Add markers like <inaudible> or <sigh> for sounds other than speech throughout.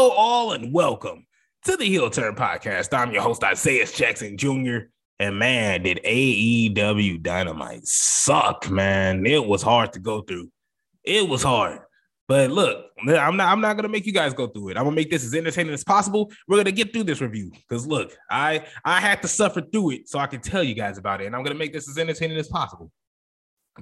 Hello, all, and welcome to the Heel Turn Podcast. I'm your host, Isaiah Jackson Jr. And man, did AEW Dynamite suck, man. It was hard to go through. It was hard. But look, I'm not I'm not gonna make you guys go through it. I'm gonna make this as entertaining as possible. We're gonna get through this review. Because look, I I had to suffer through it so I can tell you guys about it. And I'm gonna make this as entertaining as possible.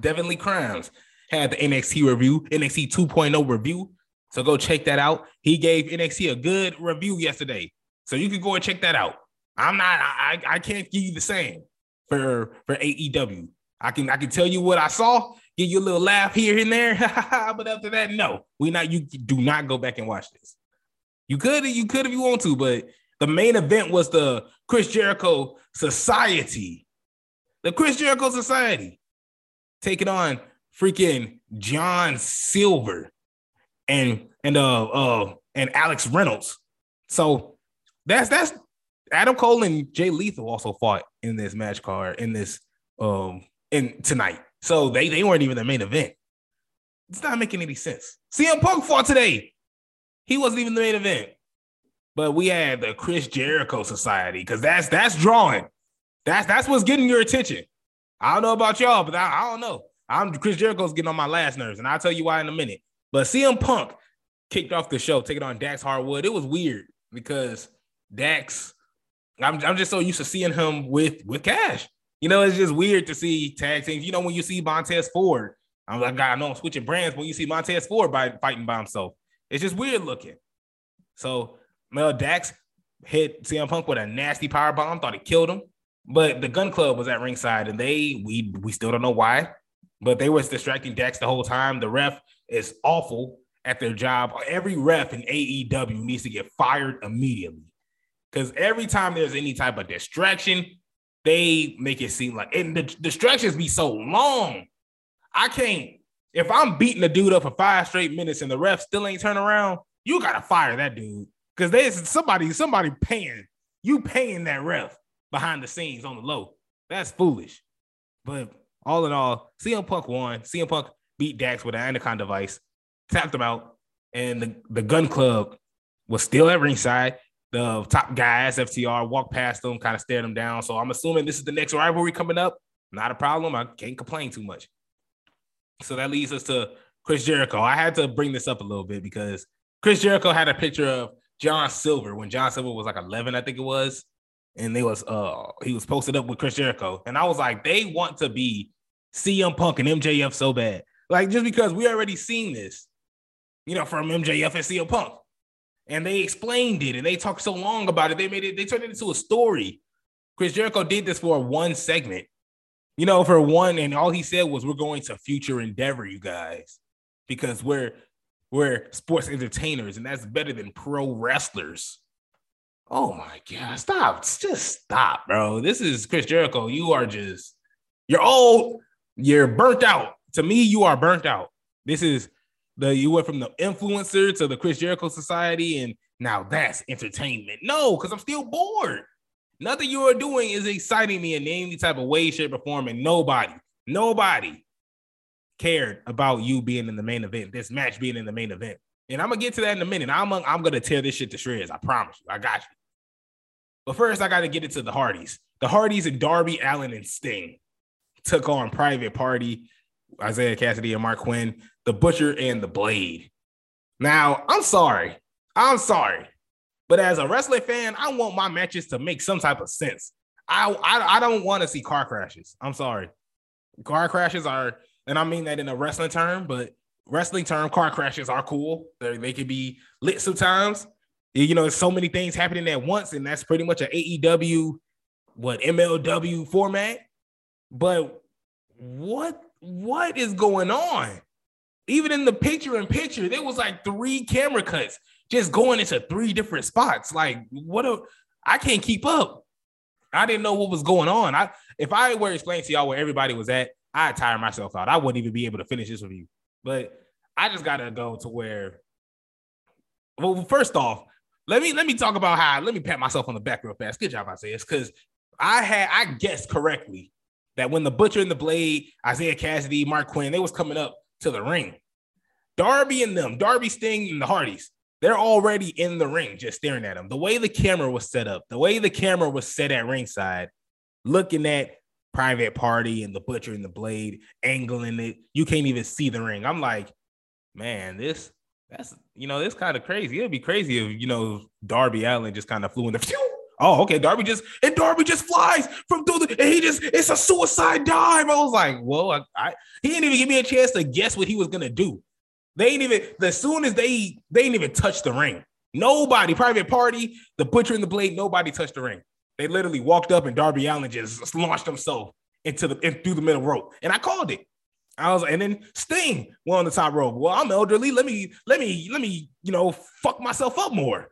Devin Lee Crimes had the NXT review, NXT 2.0 review. So go check that out. He gave NXT a good review yesterday. So you can go and check that out. I'm not, I, I can't give you the same for for AEW. I can I can tell you what I saw, give you a little laugh here and there. <laughs> but after that, no, we not you do not go back and watch this. You could, you could if you want to, but the main event was the Chris Jericho Society. The Chris Jericho Society taking on freaking John Silver and and uh uh and Alex Reynolds. So that's that's Adam Cole and Jay Lethal also fought in this match card in this um in tonight. So they they weren't even the main event. It's not making any sense. CM Punk fought today. He wasn't even the main event. But we had the Chris Jericho Society because that's that's drawing. That's that's what's getting your attention. I don't know about y'all, but I, I don't know. I'm Chris Jericho's getting on my last nerves, and I'll tell you why in a minute. But CM Punk kicked off the show, taking on Dax Harwood. It was weird because Dax, I'm, I'm just so used to seeing him with with Cash. You know, it's just weird to see tag teams. You know, when you see Montez Ford, I'm like, God, I know I'm switching brands. When you see Montez Ford by fighting by himself, it's just weird looking. So, well, Dax hit CM Punk with a nasty power bomb, thought he killed him. But the Gunn Club was at ringside, and they we we still don't know why, but they was distracting Dax the whole time. The ref is awful at their job. Every ref in AEW needs to get fired immediately. Because every time there's any type of distraction, they make it seem like and the distractions be so long. I can't. If I'm beating a dude up for five straight minutes and the ref still ain't turn around, you gotta fire that dude. Because there's somebody, somebody paying you paying that ref behind the scenes on the low. That's foolish. But all in all, CM Punk won. CM Punk beat Dax with an anaconda vise, tapped him out, and the, the Gunn Club was still at ringside. The top guys, FTR, walked past them, kind of stared them down. So I'm assuming this is the next rivalry coming up. Not a problem. I can't complain too much. So that leads us to Chris Jericho. I had to bring this up a little bit because Chris Jericho had a picture of John Silver when John Silver was like 11, I think it was, and they was uh he was posted up with Chris Jericho, and I was like, they want to be CM Punk and MJF so bad, like just because we already seen this, you know, from MJF and CM Punk, and they explained it and they talked so long about it, they made it, they turned it into a story. Chris Jericho did this for one segment, you know, for one, and all he said was, "We're going to future endeavor, you guys, because we're we're sports entertainers, and that's better than pro wrestlers." Oh my god, stop. Just stop, bro. This is Chris Jericho. You are just you're old, you're burnt out. To me, you are burnt out. This is the you went from the influencer to the Chris Jericho Society, and now that's entertainment. No, because I'm still bored. Nothing you are doing is exciting me in any type of way, shape, or form, and nobody, nobody cared about you being in the main event, this match being in the main event. And I'm gonna get to that in a minute. I'm, I'm gonna tear this shit to shreds. I promise you. I got you. But first, I got to get into the Hardys. The Hardys and Darby Allin and Sting took on Private Party, Isiah Kassidy and Marq Quen, the Butcher and the Blade. Now, I'm sorry. I'm sorry. But as a wrestling fan, I want my matches to make some type of sense. I I, I don't want to see car crashes. I'm sorry. Car crashes are, and I mean that in a wrestling term, but wrestling term, car crashes are cool. They, they can be lit sometimes. You know, it's so many things happening at once, and that's pretty much an AEW what MLW format. But what what is going on? Even in the picture in picture, there was like three camera cuts just going into three different spots. Like, what a I can't keep up. I didn't know what was going on. I if I were explaining to y'all where everybody was at, I'd tire myself out. I wouldn't even be able to finish this you. But I just gotta go to where. Well, first off, let me let me talk about how. Let me pat myself on the back real fast. Good job, Isaiah. Because I had I guessed correctly that when the Butcher and the Blade, Isiah Kassidy, Marq Quen, they was coming up to the ring. Darby and them, Darby Sting and the Hardys, they're already in the ring, just staring at them. The way the camera was set up, the way the camera was set at ringside, looking at Private Party and the Butcher and the Blade, angling it, you can't even see the ring. I'm like, man, this that's you know, this kind of crazy. It'd be crazy if you know Darby Allin just kind of flew in the <laughs> Oh, okay. Darby just and Darby just flies from through the and he just it's a suicide dive. I was like, whoa, I, I he didn't even give me a chance to guess what he was gonna do. They ain't even as soon as they they didn't even touch the ring. Nobody, private party, the butcher and the blade, nobody touched the ring. They literally walked up and Darby Allin just launched himself into the in, through the middle rope. And I called it. I was and then Sting went on the top rope. Well, I'm elderly. Let me, let me, let me, you know, fuck myself up more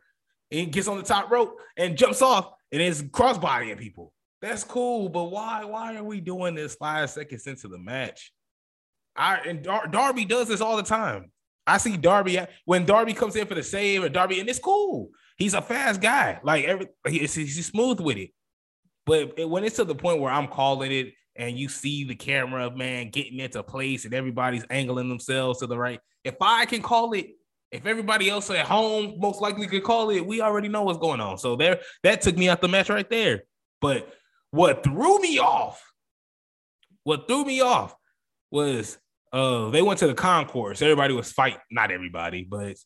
and gets on the top rope and jumps off and is crossbodying people. That's cool, but why? Why are we doing this five seconds into the match? I and Dar- Darby does this all the time. I see Darby when Darby comes in for the save or Darby, and it's cool. He's a fast guy. Like every he's, he's smooth with it. But it, when it's to the point where I'm calling it, and you see the camera man getting into place, and everybody's angling themselves to the right. If I can call it, if everybody else at home most likely could call it, we already know what's going on. So there, that took me out the match right there. But what threw me off, what threw me off was uh they went to the concourse. Everybody was fighting, not everybody, but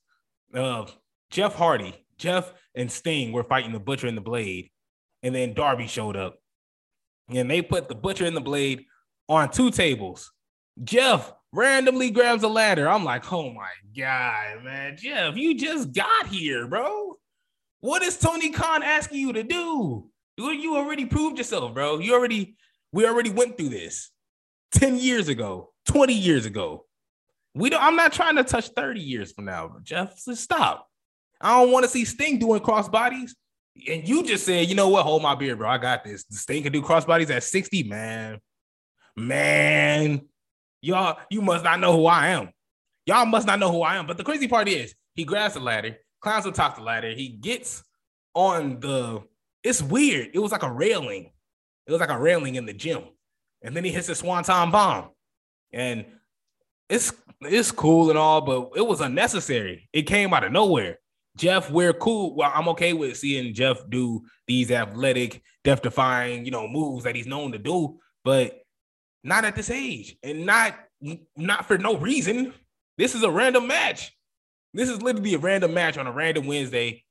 uh Jeff Hardy, Jeff and Sting were fighting the Butcher and the Blade, and then Darby showed up, and they put the Butcher and the Blade on two tables. Jeff randomly grabs a ladder. I'm like, oh my God, man. Jeff, you just got here, bro. What is Tony Khan asking you to do? You already proved yourself, bro. You already, we already went through this 10 years ago, 20 years ago. We don't, I'm not trying to touch 30 years from now, Jeff. So stop. I don't want to see Sting doing crossbodies. And you just said, you know what? Hold my beer, bro. I got this. Sting can do crossbodies at 60, man. Man, Y'all, you must not know who I am. Y'all must not know who I am. But the crazy part is, he grabs the ladder, climbs on top of the ladder. He gets on the. It's weird. It was like a railing. It was like a railing in the gym, and then he hits a swanton bomb, and it's it's cool and all, but it was unnecessary. It came out of nowhere. Jeff, we're cool. Well, I'm okay with seeing Jeff do these athletic, death-defying, you know, moves that he's known to do. But not at this age, and not not for no reason. This is a random match. This is literally a random match on a random Wednesday.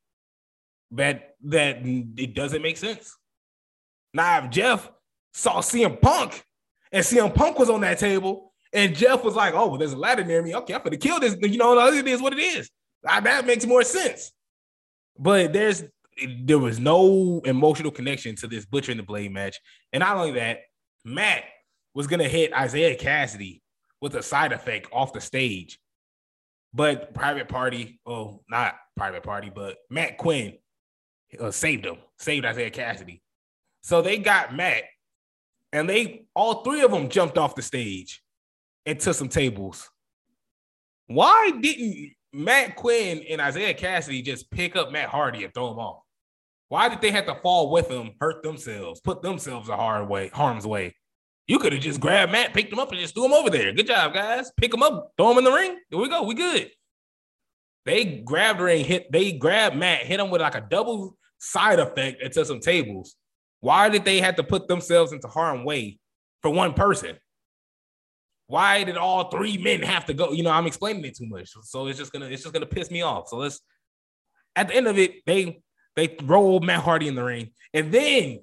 That that it doesn't make sense. Now, if Jeff saw CM Punk and CM Punk was on that table, and Jeff was like, "Oh, well, there's a ladder near me. Okay, I'm gonna kill this." You know, it is what it is. That makes more sense. But there's there was no emotional connection to this Butcher and the Blade match, and not only that, Matt was going to hit Isiah Kassidy with a side effect off the stage. But Private Party, oh, not Private Party, but Matt Quinn uh, saved him, saved Isiah Kassidy. So they got Matt, and they all three of them jumped off the stage and took some tables. Why didn't Matt Quinn and Isaiah Cassidy just pick up Matt Hardy and throw him off? Why did they have to fall with him, hurt themselves, put themselves a hard way, harm's way? You could have just grabbed Matt, picked him up, and just threw him over there. Good job, guys. Pick him up, throw him in the ring. Here we go. We good. They grabbed the ring, hit. They grabbed Matt, hit him with like a double side effect into some tables. Why did they have to put themselves into harm way for one person? Why did all three men have to go? You know, I'm explaining it too much, so it's just gonna it's just gonna piss me off. So let's. At the end of it, they they roll Matt Hardy in the ring, and then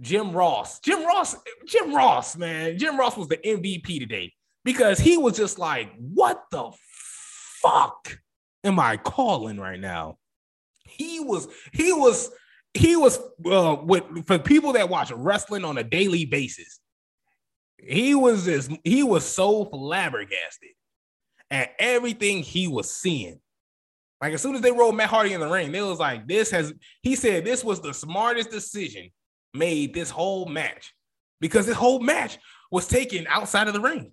Jim Ross. Jim Ross, Jim Ross, man. Jim Ross was the MVP today because he was just like, what the fuck am I calling right now? He was, he was, he was uh, with for people that watch wrestling on a daily basis. He was this, he was so flabbergasted at everything he was seeing. Like as soon as they rolled Matt Hardy in the ring, they was like this has he said this was the smartest decision made this whole match because this whole match was taken outside of the ring.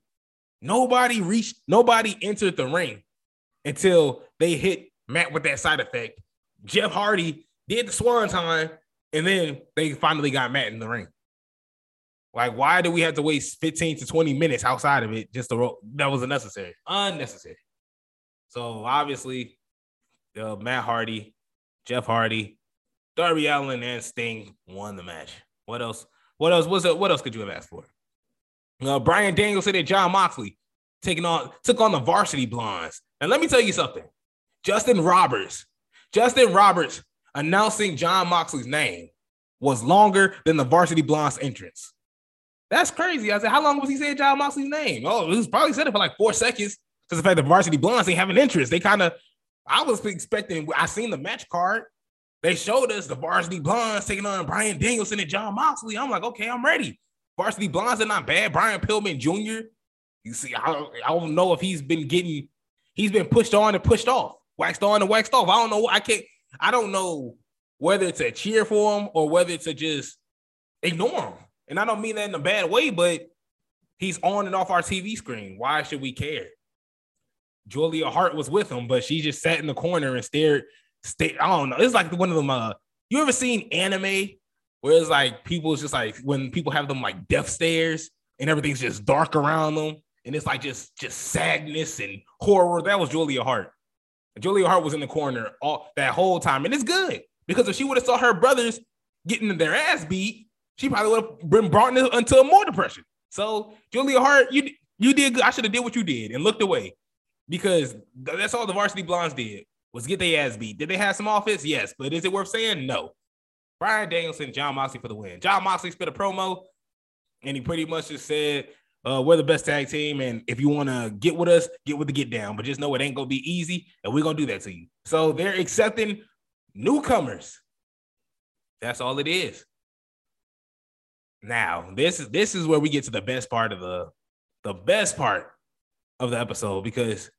Nobody reached, nobody entered the ring until they hit Matt with that side effect. Jeff Hardy did the swanton, and then they finally got Matt in the ring. Like, why do we have to waste 15 to 20 minutes outside of it just to roll? That was unnecessary. Unnecessary. So obviously, uh, Matt Hardy, Jeff Hardy, Darby Allin, and Sting won the match. What else? What else? What's what else could you have asked for? Uh, Bryan Danielson and Jon Moxley taking on took on the Varsity Blondes. And let me tell you something. Justin Roberts, Justin Roberts announcing Jon Moxley's name was longer than the Varsity Blondes entrance. That's crazy. I said, how long was he saying Jon Moxley's name? Oh, he was probably said it for like four seconds. Because the fact that Varsity Blondes ain't having interest. They kind of, I was expecting, I seen the match card. They showed us the Varsity Blondes taking on Bryan Danielson and Jon Moxley. I'm like, okay, I'm ready. Varsity Blondes are not bad. Brian Pillman Jr. You see, I don't, I don't know if he's been getting, he's been pushed on and pushed off, waxed on and waxed off. I don't know. I can't, I don't know whether to cheer for him or whether to just ignore him. And I don't mean that in a bad way, but he's on and off our TV screen. Why should we care? Julia Hart was with him, but she just sat in the corner and stared. Stay, I don't know. It's like one of them. Uh, you ever seen anime where it's like people just like when people have them like death stares and everything's just dark around them, and it's like just just sadness and horror. That was Julia Hart. Julia Hart was in the corner all that whole time, and it's good because if she would have saw her brothers getting their ass beat, she probably would have been brought into more depression. So Julia Hart, you you did good. I should have did what you did and looked away because that's all the varsity blondes did was get their ass beat. Did they have some offense? Yes, but is it worth saying? No. Bryan Danielson, Jon Moxley for the win. Jon Moxley spit a promo, and he pretty much just said, uh, "We're the best tag team, and if you want to get with us, get with the get down. But just know it ain't gonna be easy, and we're gonna do that to you." So they're accepting newcomers. That's all it is. Now, this is this is where we get to the best part of the the best part of the episode because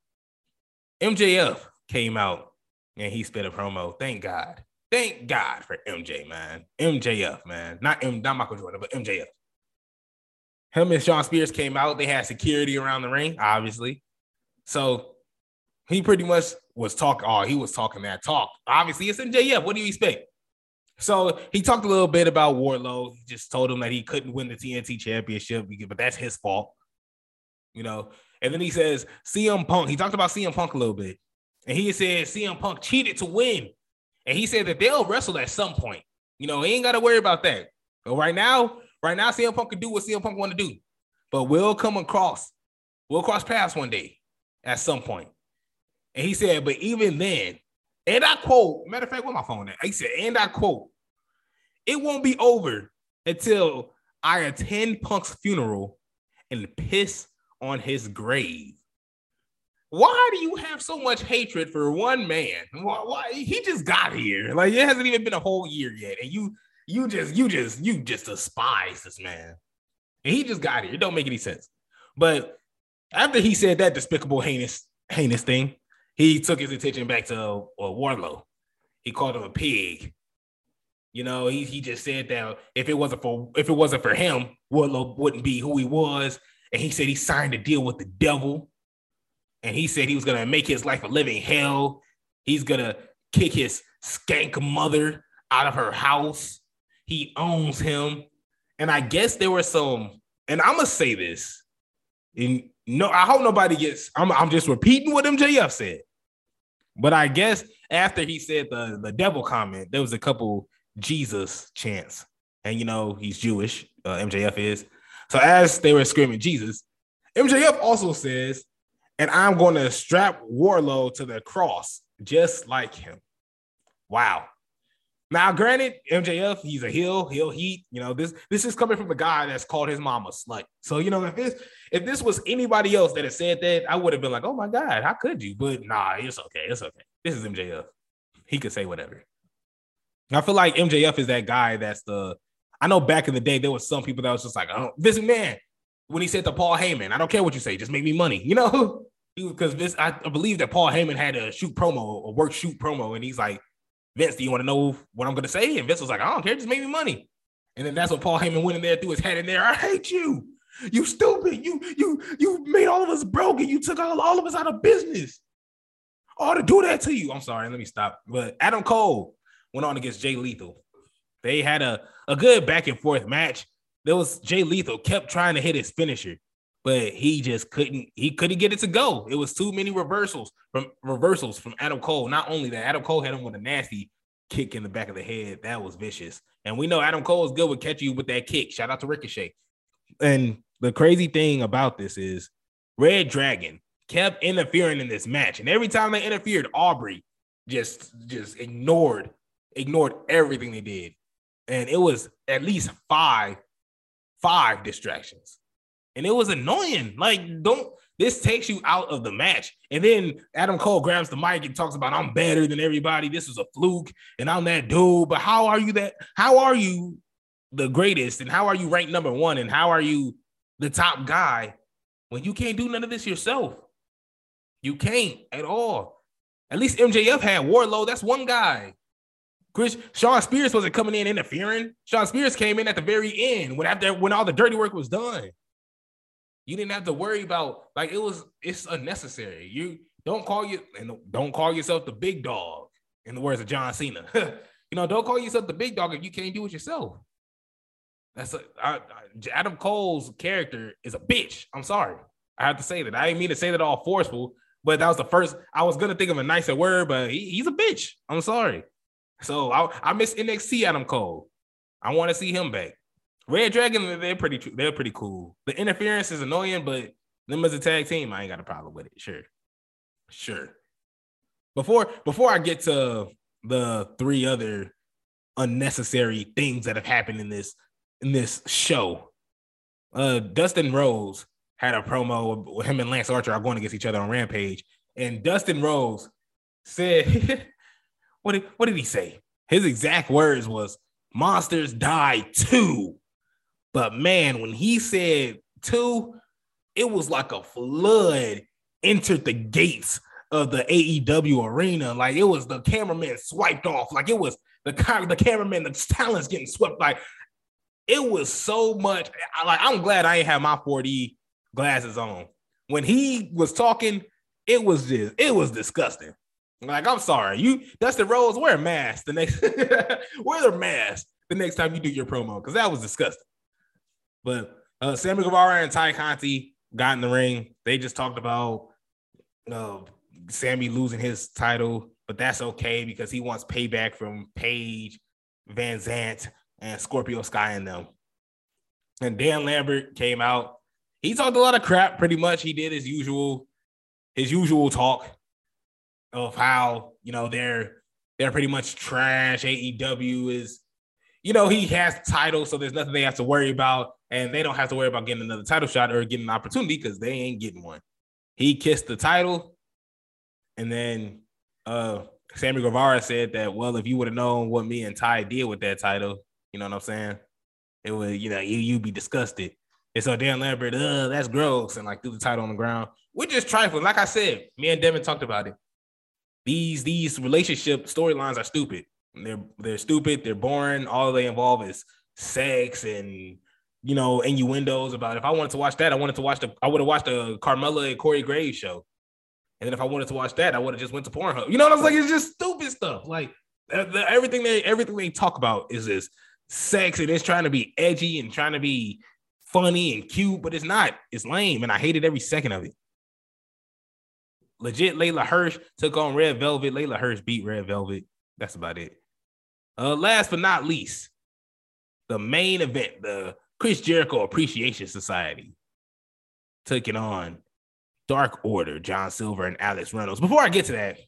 MJF came out and he spit a promo. Thank God. Thank God for MJ, man. MJF, man. Not M, not Michael Jordan, but MJF. Him and Shawn Spears came out. They had security around the ring, obviously. So he pretty much was talking. Oh, he was talking that talk. Obviously, it's MJF. What do you expect? So he talked a little bit about Wardlow. He just told him that he couldn't win the TNT championship, but that's his fault. You know, and then he says CM Punk. He talked about CM Punk a little bit. And he said CM Punk cheated to win. And he said that they'll wrestle at some point. You know, he ain't got to worry about that. But right now, right now, CM Punk can do what CM Punk want to do. But we'll come across, we'll cross paths one day at some point. And he said, but even then, and I quote, matter of fact, where my phone at? He said, and I quote, it won't be over until I attend Punk's funeral and piss on his grave. Why do you have so much hatred for one man? Why, why, he just got here? Like it hasn't even been a whole year yet, and you you just you just you just despise this man. And he just got here. It don't make any sense. But after he said that despicable heinous heinous thing, he took his attention back to uh, Wardlow. He called him a pig. You know, he, he just said that if it wasn't for if it wasn't for him, Wardlow wouldn't be who he was. And he said he signed a deal with the devil. And he said he was gonna make his life a living hell. He's gonna kick his skank mother out of her house. He owns him. And I guess there were some, and I'm gonna say this. And no, I hope nobody gets. I'm, I'm just repeating what MJF said. But I guess after he said the the devil comment, there was a couple Jesus chants, and you know he's Jewish. Uh, MJF is. So as they were screaming Jesus, MJF also says, "And I'm going to strap Wardlow to the cross just like him." Wow. Now, granted, MJF, he's a heel, heel heat. You know, this this is coming from a guy that's called his mama slut. So, you know, if this if this was anybody else that had said that, I would have been like, oh my God, how could you? But nah, it's okay. It's okay. This is MJF. He could say whatever. I feel like MJF is that guy that's the. I know back in the day there was some people that was just like, oh, this man when he said to Paul Heyman, I don't care what you say, just make me money, you know? <laughs> Because this, I believe that Paul Heyman had a shoot promo, a work shoot promo, and he's like, Vince, do you want to know what I'm gonna say? And Vince was like, I don't care, just make me money. And then that's what Paul Heyman went in there, threw his head in there. I hate you. You stupid. You you you made all of us broke and you took all, all of us out of business. All to do that to you. I'm sorry, let me stop. But Adam Cole went on against Jay Lethal. They had a, a good back and forth match. There was Jay Lethal kept trying to hit his finisher, but he just couldn't. He couldn't get it to go. It was too many reversals from reversals from Adam Cole. Not only that, Adam Cole had him with a nasty kick in the back of the head. That was vicious. And we know Adam Cole is good with catching you with that kick. Shout out to Ricochet. And the crazy thing about this is Red Dragon kept interfering in this match. And every time they interfered, Aubrey just just ignored ignored everything they did. And it was at least five five distractions. And it was annoying. Like, don't this takes you out of the match. And then Adam Cole grabs the mic and talks about I'm better than everybody. This is a fluke, and I'm that dude. But how are you that? How are you the greatest? And how are you ranked number one? And how are you the top guy when you can't do none of this yourself? You can't at all. At least MJF had Wardlow. That's one guy. Chris Shawn Spears wasn't coming in interfering. Shawn Spears came in at the very end when after when all the dirty work was done. You didn't have to worry about like it was it's unnecessary. You don't call you and don't call yourself the big dog, in the words of John Cena. <laughs> you know, don't call yourself the big dog if you can't do it yourself. That's a, I, I, Adam Cole's character is a bitch. I'm sorry. I have to say that. I didn't mean to say that all forceful, but that was the first. I was gonna think of a nicer word, but he, he's a bitch. I'm sorry. So I, I miss NXT Adam Cole. I want to see him back. Red Dragon, they're pretty they're pretty cool. The interference is annoying, but them as a tag team, I ain't got a problem with it. Sure. Sure. Before before I get to the three other unnecessary things that have happened in this in this show, uh Dustin Rhodes had a promo with him and Lance Archer are going against each other on Rampage. And Dustin Rhodes said <laughs> What did, what did he say? His exact words was monsters die too. But man, when he said two, it was like a flood entered the gates of the AEW arena. Like it was the cameraman swiped off. Like it was the the cameraman, the talents getting swept. Like it was so much. Like I'm glad I ain't have my 4D glasses on. When he was talking, it was just it was disgusting. Like, I'm sorry, you Dustin Rhodes, wear a mask the next <laughs> wear the mask the next time you do your promo because that was disgusting. But uh Sammy Guevara and Tay Conti got in the ring. They just talked about uh, Sammy losing his title, but that's okay because he wants payback from Paige, VanZant, and Scorpio Sky and them. And Dan Lambert came out. He talked a lot of crap, pretty much. He did his usual, his usual talk of how you know they're they're pretty much trash. AEW is, you know, he has titles, so there's nothing they have to worry about, and they don't have to worry about getting another title shot or getting an opportunity because they ain't getting one. He kissed the title, and then uh Sammy Guevara said that, well, if you would have known what me and Ty did with that title, you know what I'm saying? It would, you know, you you'd be disgusted. And so Dan Lambert, uh, that's gross, and like threw the title on the ground, which is trifling. Like I said, me and Devin talked about it these these relationship storylines are stupid. They're they're stupid. They're boring. All they involve is sex and you know innuendos about. If I wanted to watch that, I wanted to watch the. I would have watched the Carmella and Corey Graves show. And then if I wanted to watch that, I would have just went to Pornhub. You know what I was like? It's just stupid stuff. Like everything they everything they talk about is this sex and it's trying to be edgy and trying to be funny and cute, but it's not. It's lame, and I hated every second of it legit Leyla Hirsch took on Red Velvet. Leyla Hirsch beat Red Velvet. That's about it. Uh, last but not least, the main event, the Chris Jericho Appreciation Society, taking on Dark Order, John Silver and Alex Reynolds. Before I get to that,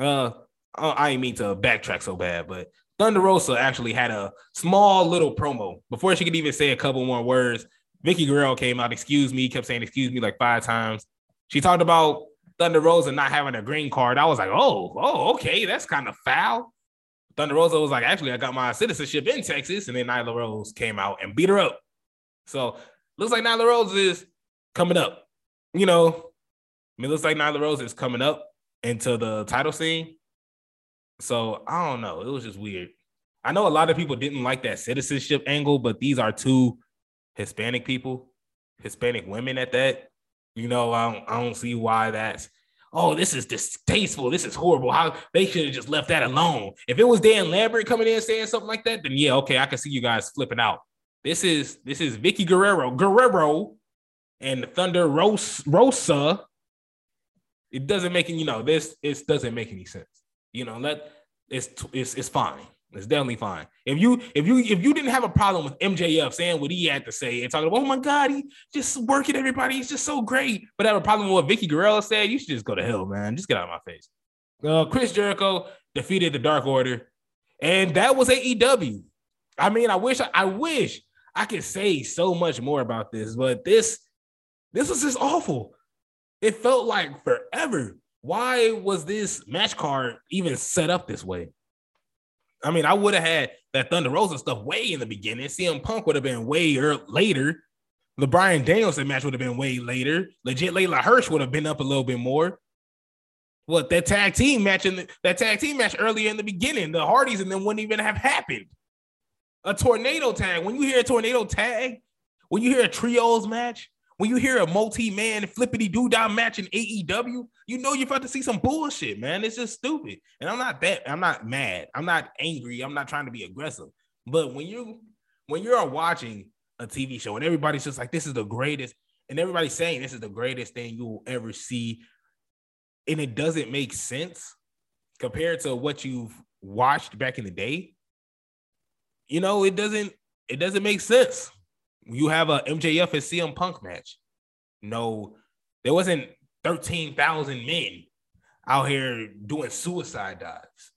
uh, I didn't mean to backtrack so bad, but Thunder Rosa actually had a small little promo before she could even say a couple more words. Vickie Guerrero came out, excuse me, kept saying excuse me like five times. She talked about Thunder Rosa not having a green card, I was like, oh, oh, okay, that's kind of foul. Thunder Rosa was like, actually, I got my citizenship in Texas, and then Nyla Rose came out and beat her up. So looks like Nyla Rose is coming up. You know, I mean, looks like Nyla Rose is coming up into the title scene. So I don't know. It was just weird. I know a lot of people didn't like that citizenship angle, but these are two Hispanic people, Hispanic women at that. You know, I don't, I don't see why that's oh, this is distasteful. This is horrible. How they should have just left that alone. If it was Dan Lambert coming in saying something like that, then yeah, okay, I can see you guys flipping out. This is this is Vickie Guerrero, Guerrero, and Thunder Rosa. It doesn't make any, you know, this it doesn't make any sense. You know, let it's it's it's fine. It's definitely fine. If you if you if you didn't have a problem with MJF saying what he had to say and talking about, oh my god, he just working everybody, he's just so great, but have a problem with what Vickie Guerrero said, you should just go to hell, man. Just get out of my face. Uh, Chris Jericho defeated the Dark Order, and that was AEW. I mean, I wish I wish I could say so much more about this, but this this was just awful. It felt like forever. Why was this match card even set up this way? I mean, I would have had that Thunder Rosa stuff way in the beginning. CM Punk would have been way early, later. The Bryan Danielson match would have been way later. Legit Leyla Hirsch would have been up a little bit more. What that tag team match in the, that tag team match earlier in the beginning, the Hardys and then wouldn't even have happened. A tornado tag. When you hear a tornado tag, when you hear a trios match, when you hear a multi-man flippity doo-dah match in AEW, you know you're about to see some bullshit, man. It's just stupid. And I'm not that, I'm not mad. I'm not angry. I'm not trying to be aggressive. But when you when you're watching a TV show and everybody's just like, this is the greatest, and everybody's saying this is the greatest thing you will ever see, and it doesn't make sense compared to what you've watched back in the day, you know, it doesn't it doesn't make sense you have a MJF and CM Punk match. No, there wasn't 13,000 men out here doing suicide dives.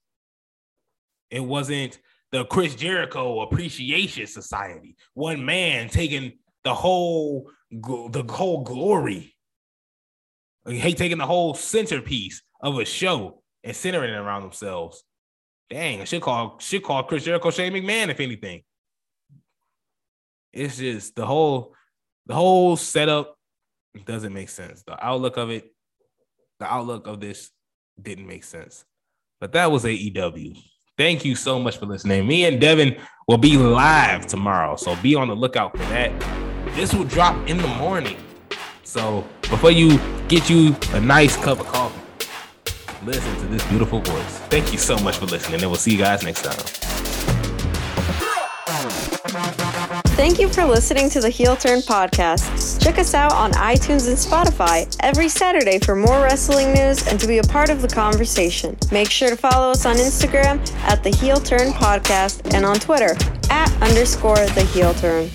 It wasn't the Chris Jericho Appreciation Society. One man taking the whole the whole glory. Hey, taking the whole centerpiece of a show and centering it around themselves. Dang, I should call should call Chris Jericho Shane McMahon if anything it's just the whole the whole setup doesn't make sense. The outlook of it, the outlook of this didn't make sense. But that was AEW. Thank you so much for listening. Me and Devin will be live tomorrow, so be on the lookout for that. This will drop in the morning. So before you get you a nice cup of coffee, listen to this beautiful voice. Thank you so much for listening, and we'll see you guys next time. Thank you for listening to the Heel Turn podcast. Check us out on iTunes and Spotify every Saturday for more wrestling news and to be a part of the conversation. Make sure to follow us on Instagram at the Heel Turn Podcast and on Twitter at underscore the Heel Turn.